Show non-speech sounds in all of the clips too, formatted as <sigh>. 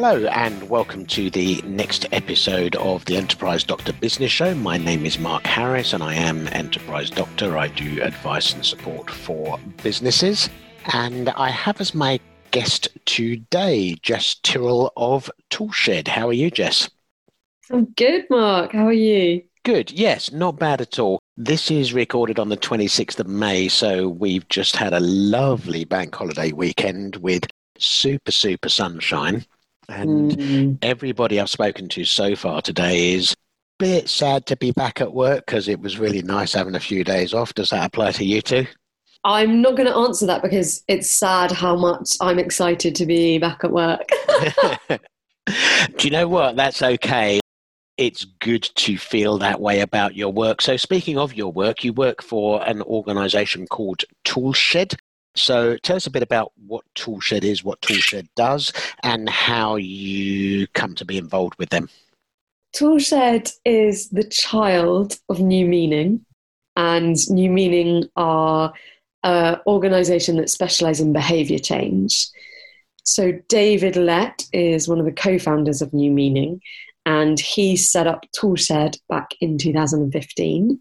Hello, and welcome to the next episode of the Enterprise Doctor Business Show. My name is Mark Harris, and I am Enterprise Doctor. I do advice and support for businesses. And I have as my guest today Jess Tyrrell of Toolshed. How are you, Jess? I'm good, Mark. How are you? Good. Yes, not bad at all. This is recorded on the 26th of May, so we've just had a lovely bank holiday weekend with super, super sunshine. And mm. everybody I've spoken to so far today is a bit sad to be back at work because it was really nice having a few days off. Does that apply to you too? I'm not going to answer that because it's sad how much I'm excited to be back at work. <laughs> <laughs> Do you know what? That's okay. It's good to feel that way about your work. So, speaking of your work, you work for an organization called Toolshed. So tell us a bit about what Toolshed is, what Toolshed does, and how you come to be involved with them. Toolshed is the child of New Meaning, and New Meaning are an organisation that specialise in behaviour change. So David Lett is one of the co-founders of New Meaning, and he set up Toolshed back in 2015.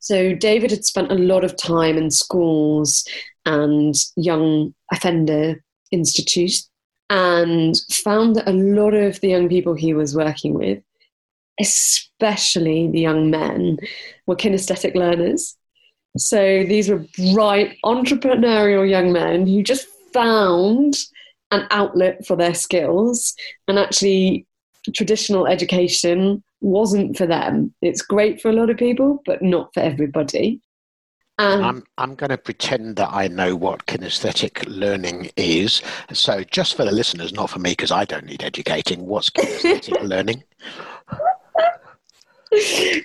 So David had spent a lot of time in schools and young offender Institute and found that a lot of the young people he was working with, especially the young men, were kinesthetic learners. So these were bright, entrepreneurial young men who just found an outlet for their skills and actually traditional education wasn't for them. It's great for a lot of people, but not for everybody. Um, I'm, I'm going to pretend that I know what kinesthetic learning is. So, just for the listeners, not for me, because I don't need educating, what's <laughs> kinesthetic learning?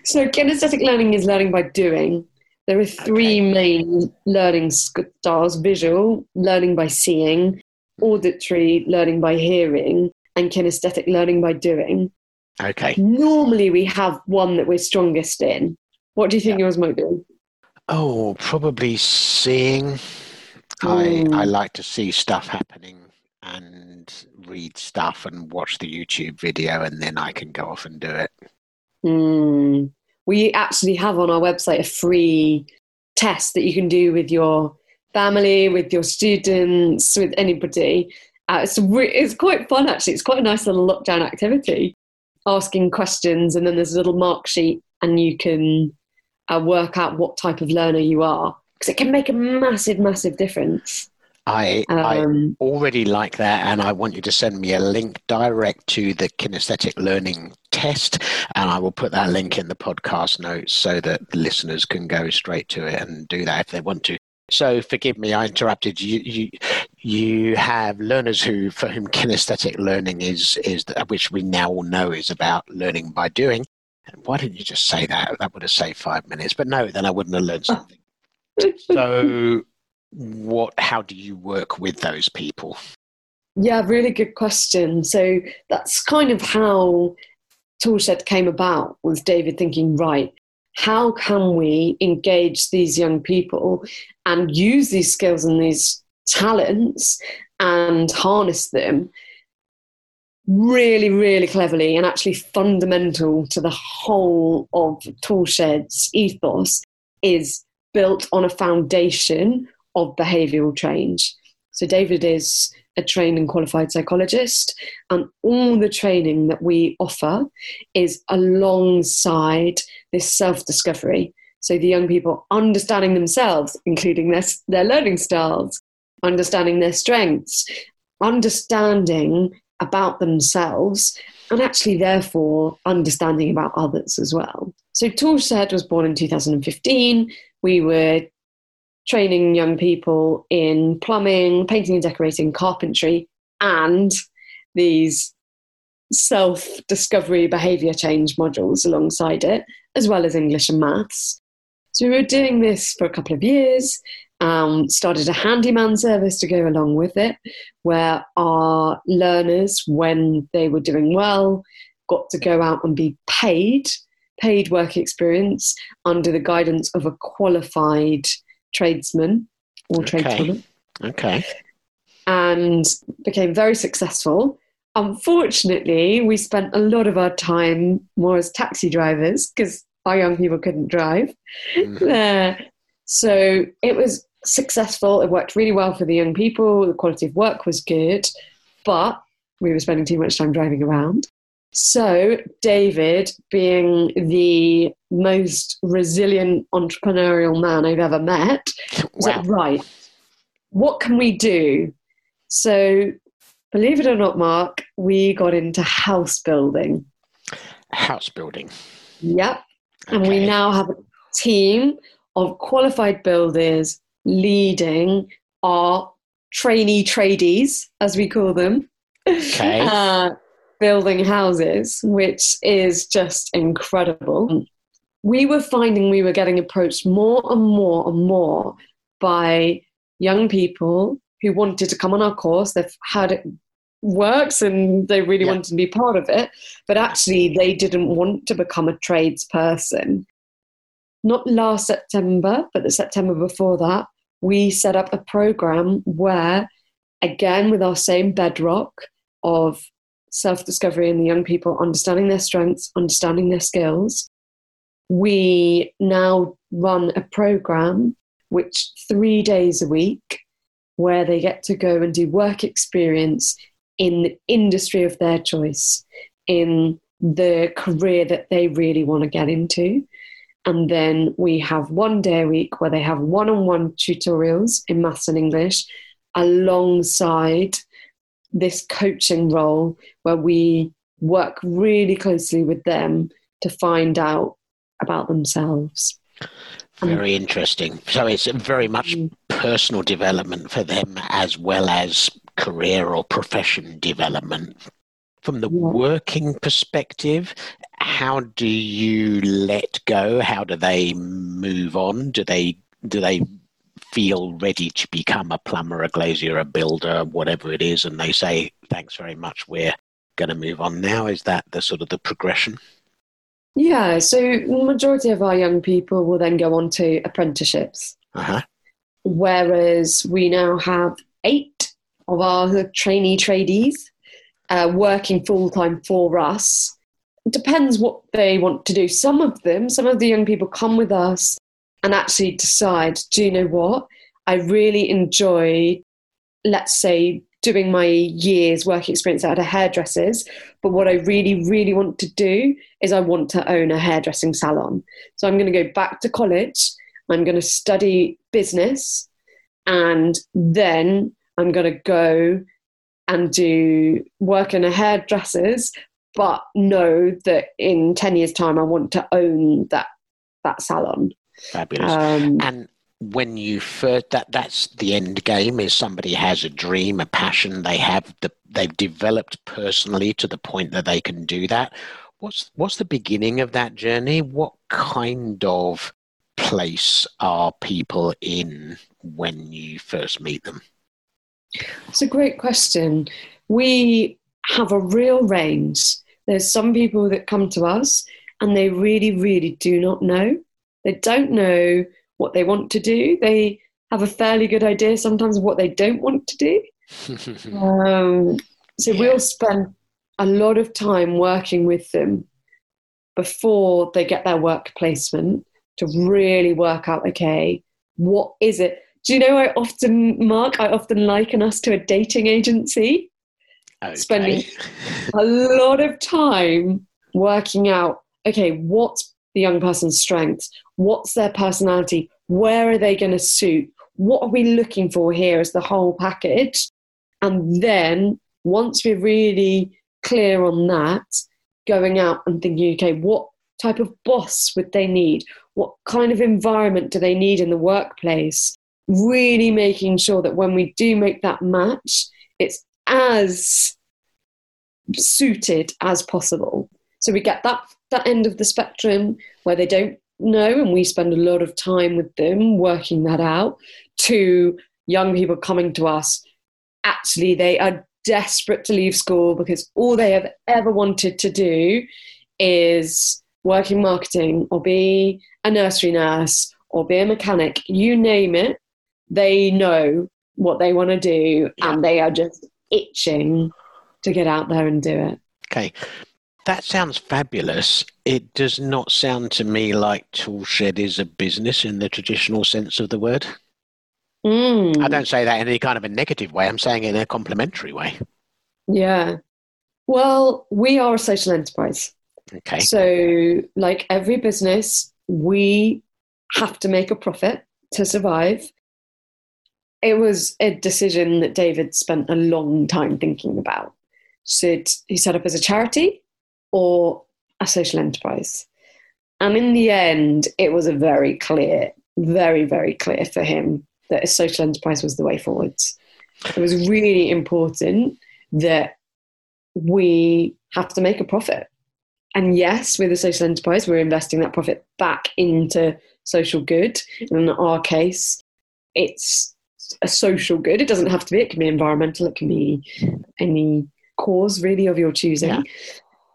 So, kinesthetic learning is learning by doing. There are three okay. main learning styles visual, learning by seeing, auditory, learning by hearing, and kinesthetic learning by doing. Okay. Normally, we have one that we're strongest in. What do you think yeah. yours might be? Oh, probably seeing. I I hmm. like to see stuff happening and read stuff and watch the YouTube video, and then I can go off and do it. Mm. We actually have on our website a free test that you can do with your family, with your students, with anybody. Uh, it's, re- it's quite fun actually. It's quite a nice little lockdown activity, asking questions, and then there's a little mark sheet, and you can uh, work out what type of learner you are because it can make a massive, massive difference. I, um, I already like that, and I want you to send me a link direct to the kinesthetic learning test, and I will put that link in the podcast notes so that the listeners can go straight to it and do that if they want to. So forgive me, I interrupted you. You, you have learners who, for whom kinesthetic learning is is which we now all know is about learning by doing, why didn't you just say that? That would have saved five minutes. But no, then I wouldn't have learned something. <laughs> so, what? How do you work with those people? Yeah, really good question. So that's kind of how Toolshed came about. Was David thinking, right, how can we engage these young people and use these skills and these talents and harness them really, really cleverly and actually fundamental to the whole of Toolshed's ethos is built on a foundation of behavioral change. So, David is a trained and qualified psychologist, and all the training that we offer is alongside this self discovery. So, the young people understanding themselves, including their, their learning styles, understanding their strengths, understanding about themselves and actually therefore understanding about others as well. So Toolshed was born in 2015. We were training young people in plumbing, painting and decorating, carpentry, and these self discovery behavior change modules alongside it, as well as English and maths. So we were doing this for a couple of years, um, started a handyman service to go along with it, where our learners, when they were doing well, got to go out and be paid, paid work experience under the guidance of a qualified tradesman or okay. tradeswoman. Okay. And became very successful unfortunately, we spent a lot of our time more as taxi drivers because our young people couldn't drive. Mm-hmm. Uh, so it was successful. It worked really well for the young people. The quality of work was good, but we were spending too much time driving around. So, David, being the most resilient entrepreneurial man I've ever met, was wow. like, right, what can we do? So, believe it or not, Mark, we got into house building. House building. Yep. Okay. And we now have a team of qualified builders leading our trainee tradies, as we call them. Okay. <laughs> Uh, building houses, which is just incredible. We were finding we were getting approached more and more and more by young people who wanted to come on our course. They've had it works and they really yeah. wanted to be part of it, but actually they didn't want to become a tradesperson. Not last September, but the September before that, we set up a program where, again, with our same bedrock of self discovery and the young people, understanding their strengths, understanding their skills, we now run a program which three days a week where they get to go and do work experience in the industry of their choice, in the career that they really want to get into. And then we have one day a week where they have one on one tutorials in maths and English alongside this coaching role where we work really closely with them to find out about themselves. Very interesting. So it's very much mm. personal development for them as well as career or profession development. From the working perspective, how do you let go? How do they move on? Do they do they feel ready to become a plumber, a glazier, a builder, whatever it is, and they say, "Thanks very much, we're going to move on now"? Is that the sort of the progression? Yeah, so majority of our young people will then go on to apprenticeships. Uh-huh. Whereas we now have eight of our trainee tradies uh, working full time for us. It depends what they want to do. Some of them, some of the young people come with us and actually decide, do you know what? I really enjoy, let's say, doing my year's work experience at a hairdresser's. But what I really, really want to do is I want to own a hairdressing salon. So I'm going to go back to college. I'm going to study business. And then I'm going to go and do work in a hairdresser's, but know that in 10 years' time, I want to own that, that salon. Fabulous. Um, and when you first that that's the end game is somebody has a dream a passion they have the they've developed personally to the point that they can do that what's what's the beginning of that journey what kind of place are people in when you first meet them it's a great question we have a real range there's some people that come to us and they really really do not know they don't know what they want to do. They have a fairly good idea sometimes of what they don't want to do. <laughs> um, so yeah. we'll spend a lot of time working with them before they get their work placement to really work out okay, what is it? Do you know I often, Mark, I often liken us to a dating agency, okay. spending a lot of time working out okay, what's the young person's strengths? What's their personality? Where are they going to suit? What are we looking for here as the whole package? And then once we're really clear on that, going out and thinking, okay, what type of boss would they need? What kind of environment do they need in the workplace? Really making sure that when we do make that match, it's as suited as possible. So we get that that end of the spectrum where they don't know, and we spend a lot of time with them working that out, to young people coming to us. Actually, they are desperate to leave school because all they have ever wanted to do is work in marketing or be a nursery nurse or be a mechanic, you name it, they know what they want to do yeah. and they are just itching to get out there and do it. Okay. That sounds fabulous. It does not sound to me like Toolshed is a business in the traditional sense of the word. Mm. I don't say that in any kind of a negative way. I'm saying it in a complimentary way. Yeah. Well, we are a social enterprise. Okay. So, like every business, we have to make a profit to survive. It was a decision that David spent a long time thinking about. Should he set up as a charity or a social enterprise? And in the end, it was a very clear, very, very clear for him that a social enterprise was the way forwards. It was really important that we have to make a profit. And yes, with a social enterprise, we're investing that profit back into social good. In our case, it's a social good. It doesn't have to be, it can be environmental, it can be any cause really of your choosing. Yeah.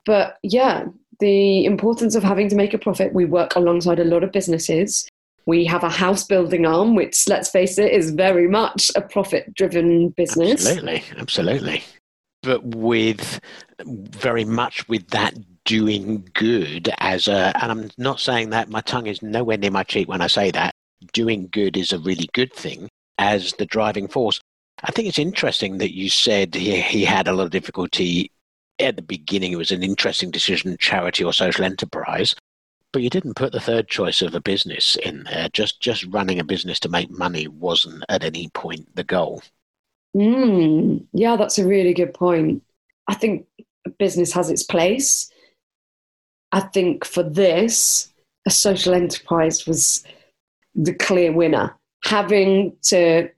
But yeah, the importance of having to make a profit, we work alongside a lot of businesses. We have a house building arm, which, let's face it, is very much a profit driven business. Absolutely, absolutely. But with very much with that doing good as a, and I'm not saying that my tongue is nowhere near my cheek when I say that, doing good is a really good thing as the driving force. I think it's interesting that you said he, he had a lot of difficulty at the beginning. It was an interesting decision, charity or social enterprise. But you didn't put the third choice of a business in there. Just just running a business to make money wasn't at any point the goal. Mm, yeah, that's a really good point. I think business has its place. I think for this, a social enterprise was the clear winner. Having to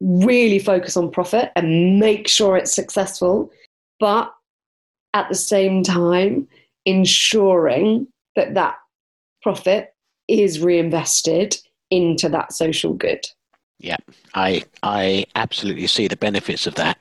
really focus on profit and make sure it's successful, but at the same time, ensuring that that profit is reinvested into that social good. Yeah, I I absolutely see the benefits of that.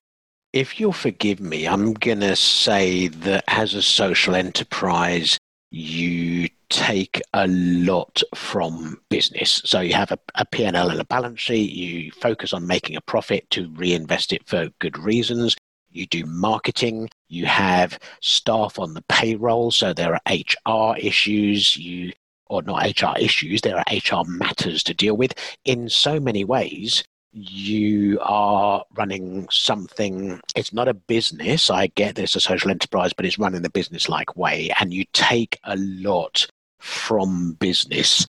If you'll forgive me, I'm going to say that as a social enterprise, you take a lot from business. So you have a, a P&L and a balance sheet. You focus on making a profit to reinvest it for good reasons. You do marketing. You have staff on the payroll. So there are HR issues. You or not HR issues, there are HR matters to deal with. In so many ways, you are running something it's not a business i get this a social enterprise but it's run in a business like way and you take a lot from business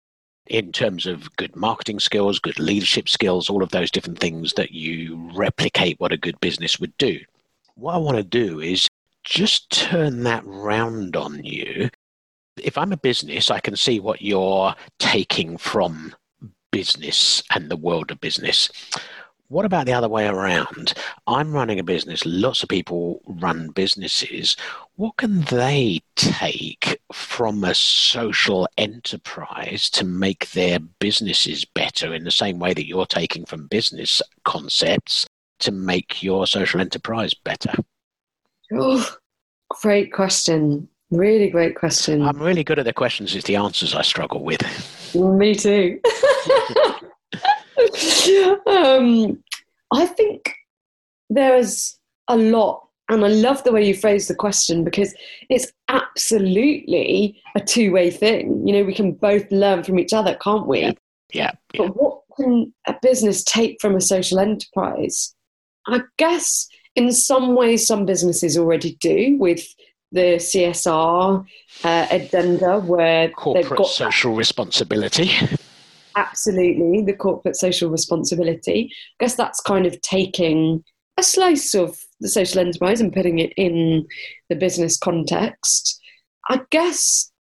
in terms of good marketing skills good leadership skills all of those different things that you replicate what a good business would do what i want to do is just turn that round on you if i'm a business i can see what you're taking from business and the world of business. What about the other way around? I'm running a business, lots of people run businesses. What can they take from a social enterprise to make their businesses better in the same way that you're taking from business concepts to make your social enterprise better? Oh, great question. Really great question. I'm really good at the questions, it's the answers I struggle with. Me too. <laughs> <laughs> um, I think there is a lot, and I love the way you phrase the question because it's absolutely a two way thing. You know, we can both learn from each other, can't we? Yeah. yeah. But what can a business take from a social enterprise? I guess in some ways, some businesses already do with the CSR uh, addenda where corporate they've got social responsibility. <laughs> Absolutely, the corporate social responsibility. I guess that's kind of taking a slice of the social enterprise and putting it in the business context. I guess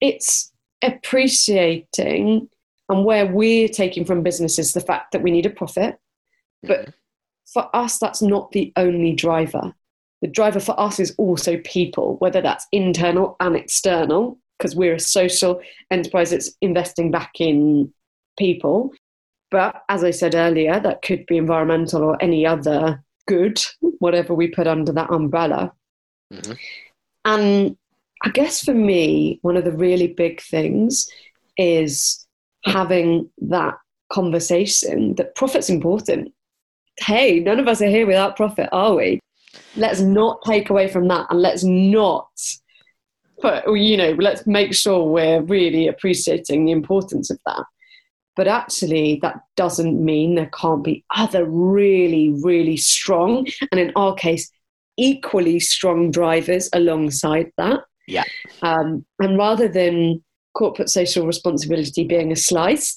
it's appreciating and where we're taking from businesses the fact that we need a profit. But mm-hmm. for us, that's not the only driver the driver for us is also people, whether that's internal and external, because we're a social enterprise that's investing back in people. But as I said earlier, that could be environmental or any other good, whatever we put under that umbrella. Mm-hmm. And I guess for me, one of the really big things is having that conversation that profit's important. Hey, none of us are here without profit, are we? let's not take away from that and let's not but you know let's make sure we're really appreciating the importance of that but actually that doesn't mean there can't be other really really strong and in our case equally strong drivers alongside that. Yeah. Um, and rather than corporate social responsibility being a slice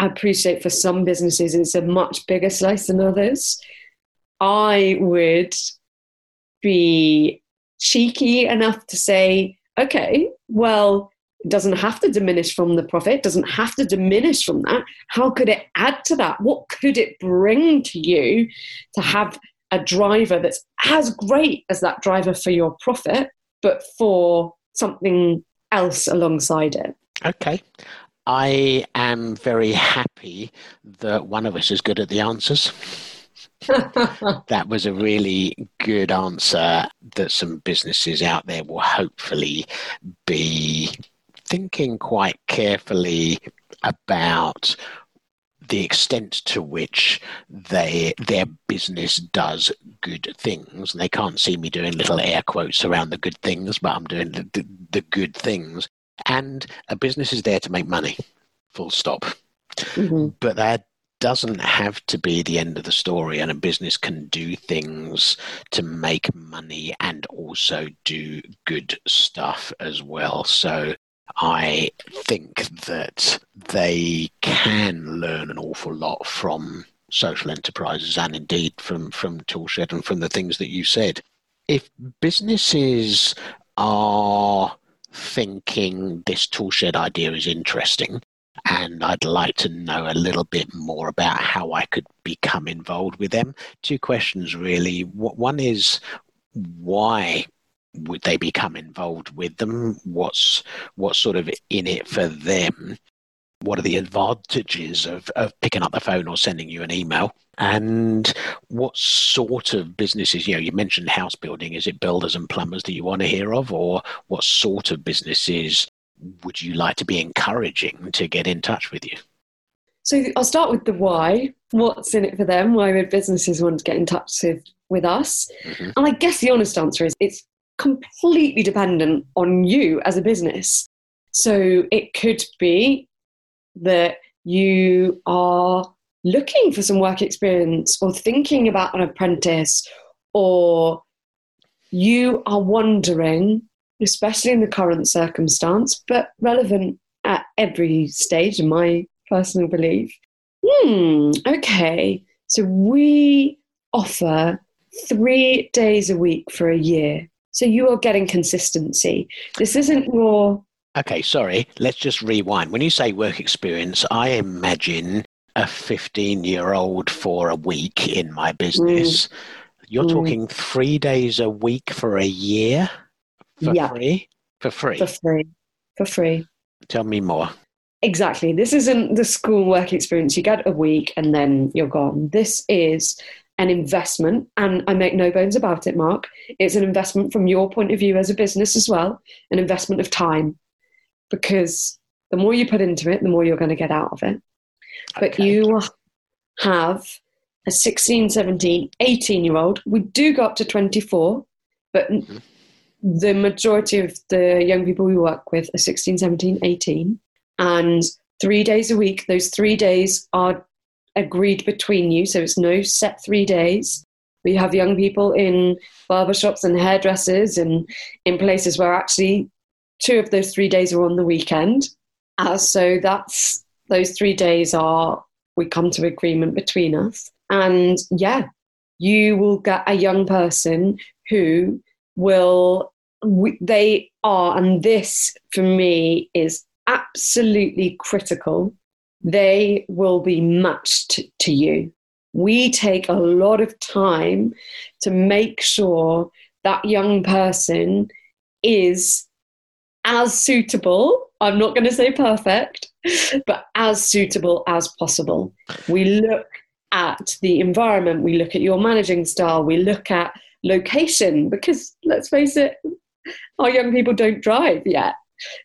i appreciate for some businesses it's a much bigger slice than others. I would be cheeky enough to say, okay, well, doesn't have to diminish from the profit, it doesn't have to diminish from that. How could it add to that? What could it bring to you to have a driver that's as great as that driver for your profit, but for something else alongside it? Okay. I am very happy that one of us is good at the answers. <laughs> that was a really good answer that some businesses out there will hopefully be thinking quite carefully about the extent to which they their business does good things. And they can't see me doing little air quotes around the good things, but I'm doing the, the, the good things. And a business is there to make money, full stop. Mm-hmm. But that doesn't have to be the end of the story, and a business can do things to make money and also do good stuff as well. So I think that they can learn an awful lot from social enterprises and indeed from, from Toolshed and from the things that you said. If businesses are thinking this Toolshed idea is interesting, and I'd like to know a little bit more about how I could become involved with them. Two questions, really. One is why would they become involved with them? What's what's sort of in it for them? What are the advantages of, of picking up the phone or sending you an email? And what sort of businesses, you know, you mentioned house building. Is it builders and plumbers that you want to hear of? Or what sort of businesses would you like to be encouraging to get in touch with you? So I'll start with the why. What's in it for them? Why would businesses want to get in touch with, with us? Mm-hmm. And I guess the honest answer is it's completely dependent on you as a business. So it could be that you are looking for some work experience or thinking about an apprentice or you are wondering especially in the current circumstance, but relevant at every stage, in my personal belief. Hmm, okay. So we offer three days a week for a year. So you are getting consistency. This isn't your. Okay, sorry. Let's just rewind. When you say work experience, I imagine a 15 year old for a week in my business. Mm. You're mm. talking three days a week for a year? For yeah. free? For free? For free. For free. Tell me more. Exactly. This isn't the school work experience. You get a week and then you're gone. This is an investment, and I make no bones about it, Mark. It's an investment from your point of view as a business as well, an investment of time. Because the more you put into it, the more you're going to get out of it. Okay. But you have a 16, 17, 18 year old. We do go up to 24, but mm-hmm the majority of the young people we work with are 16, 17, 18. And three days a week, those three days are agreed between you. So it's no set three days. We have young people in barbershops and hairdressers and in places where actually two of those three days are on the weekend. Uh, so that's those three days are we come to agreement between us. And yeah, you will get a young person who will they are and this for me is absolutely critical they will be matched to you we take a lot of time to make sure that young person is as suitable i'm not going to say perfect <laughs> but as suitable as possible we look at the environment we look at your managing style we look at location because let's face it, our young people don't drive yet.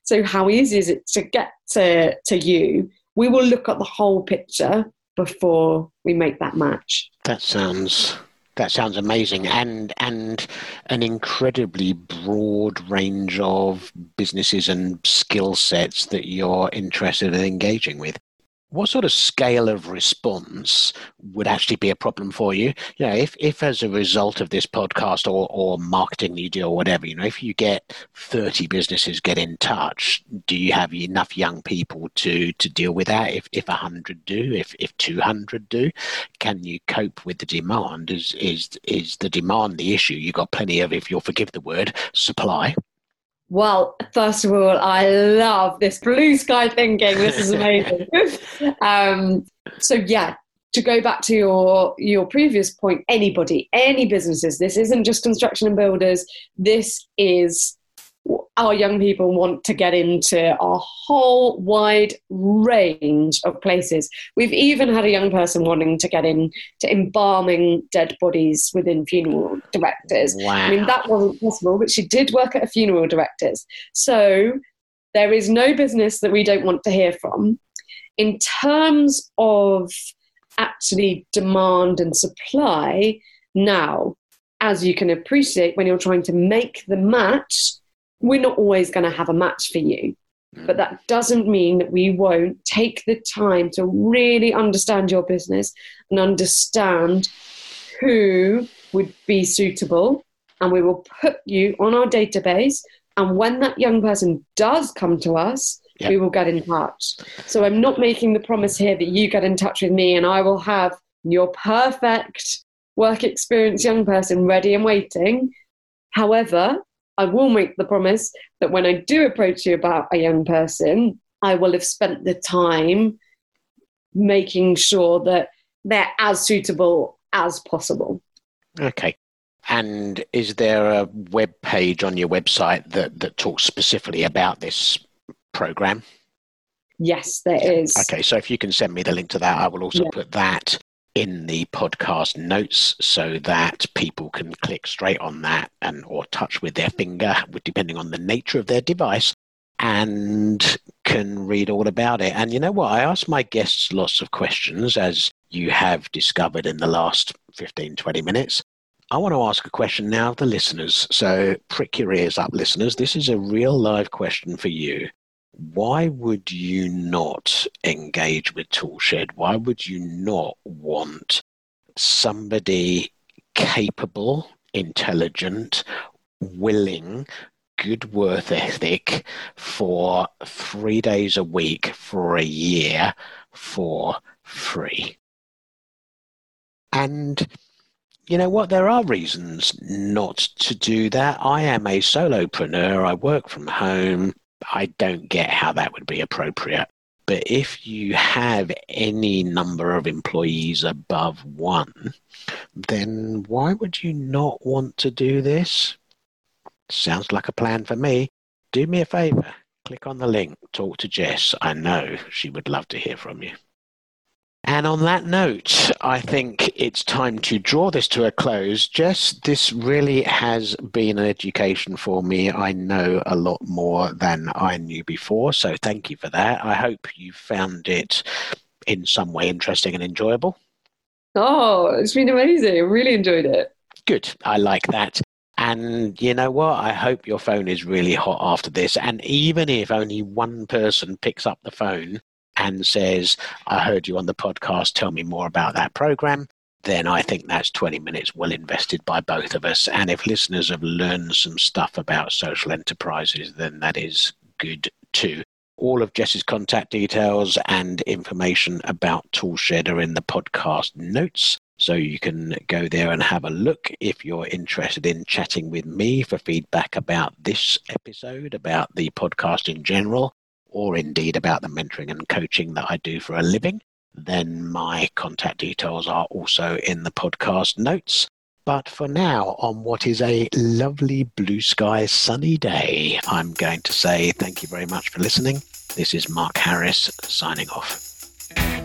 So how easy is it to get to, to you? We will look at the whole picture before we make that match. That sounds That sounds amazing, and and an incredibly broad range of businesses and skill sets that you're interested in engaging with what sort of scale of response would actually be a problem for you? You know, if, if as a result of this podcast or, or marketing you do or whatever, you know, if you get 30 businesses get in touch, do you have enough young people to, to deal with that? If, if 100 do, if, if 200 do, can you cope with the demand? Is, is, is the demand the issue? You've got plenty of, if you'll forgive the word, supply. Well, first of all, I love this blue sky thinking. This is amazing. <laughs> um, so yeah, to go back to your your previous point, anybody, any businesses. This isn't just construction and builders. This is our young people want to get into a whole wide range of places. We've even had a young person wanting to get into embalming dead bodies within funeral directors. Wow. I mean, that wasn't possible, but she did work at a funeral directors. So there is no business that we don't want to hear from. In terms of actually demand and supply, now, as you can appreciate, when you're trying to make the match, we're not always going to have a match for you. Hmm. But that doesn't mean that we won't take the time to really understand your business and understand who would be suitable. And we will put you on our database. And when that young person does come to us, yep. we will get in touch. So I'm not making the promise here that you get in touch with me and I will have your perfect work experience young person ready and waiting. However, I will make the promise that when I do approach you about a young person, I will have spent the time making sure that they're as suitable as possible. Okay. And is there a web page on your website that, that talks specifically about this program? Yes, there is. Okay, so if you can send me the link to that, I will also yeah. put that in the podcast notes so that people can click straight on that and or touch with their finger depending on the nature of their device and can read all about it. And you know what? I ask my guests lots of questions as you have discovered in the last 15 20 minutes. I want to ask a question now of the listeners. So prick your ears up listeners. This is a real live question for you why would you not engage with Toolshed? Why would you not want somebody capable, intelligent, willing, good worth ethic for three days a week for a year for free? And you know what? There are reasons not to do that. I am a solopreneur. I work from home. I don't get how that would be appropriate. But if you have any number of employees above one, then why would you not want to do this? Sounds like a plan for me. Do me a favor. Click on the link. Talk to Jess. I know she would love to hear from you. And on that note, I think it's time to draw this to a close. Jess, this really has been an education for me. I know a lot more than I knew before, so thank you for that. I hope you found it in some way interesting and enjoyable. Oh, it's been amazing. I really enjoyed it. Good. I like that. And you know what? I hope your phone is really hot after this. And even if only one person picks up the phone and says, I heard you on the podcast, tell me more about that program, then I think that's 20 minutes well invested by both of us. And if listeners have learned some stuff about social enterprises, then that is good too. All of Jess's contact details and information about Toolshed are in the podcast notes. So you can go there and have a look if you're interested in chatting with me for feedback about this episode, about the podcast in general, or indeed about the mentoring and coaching that I do for a living, then my contact details are also in the podcast notes. But for now, on what is a lovely blue sky sunny day, I'm going to say thank you very much for listening. This is Mark Harris signing off.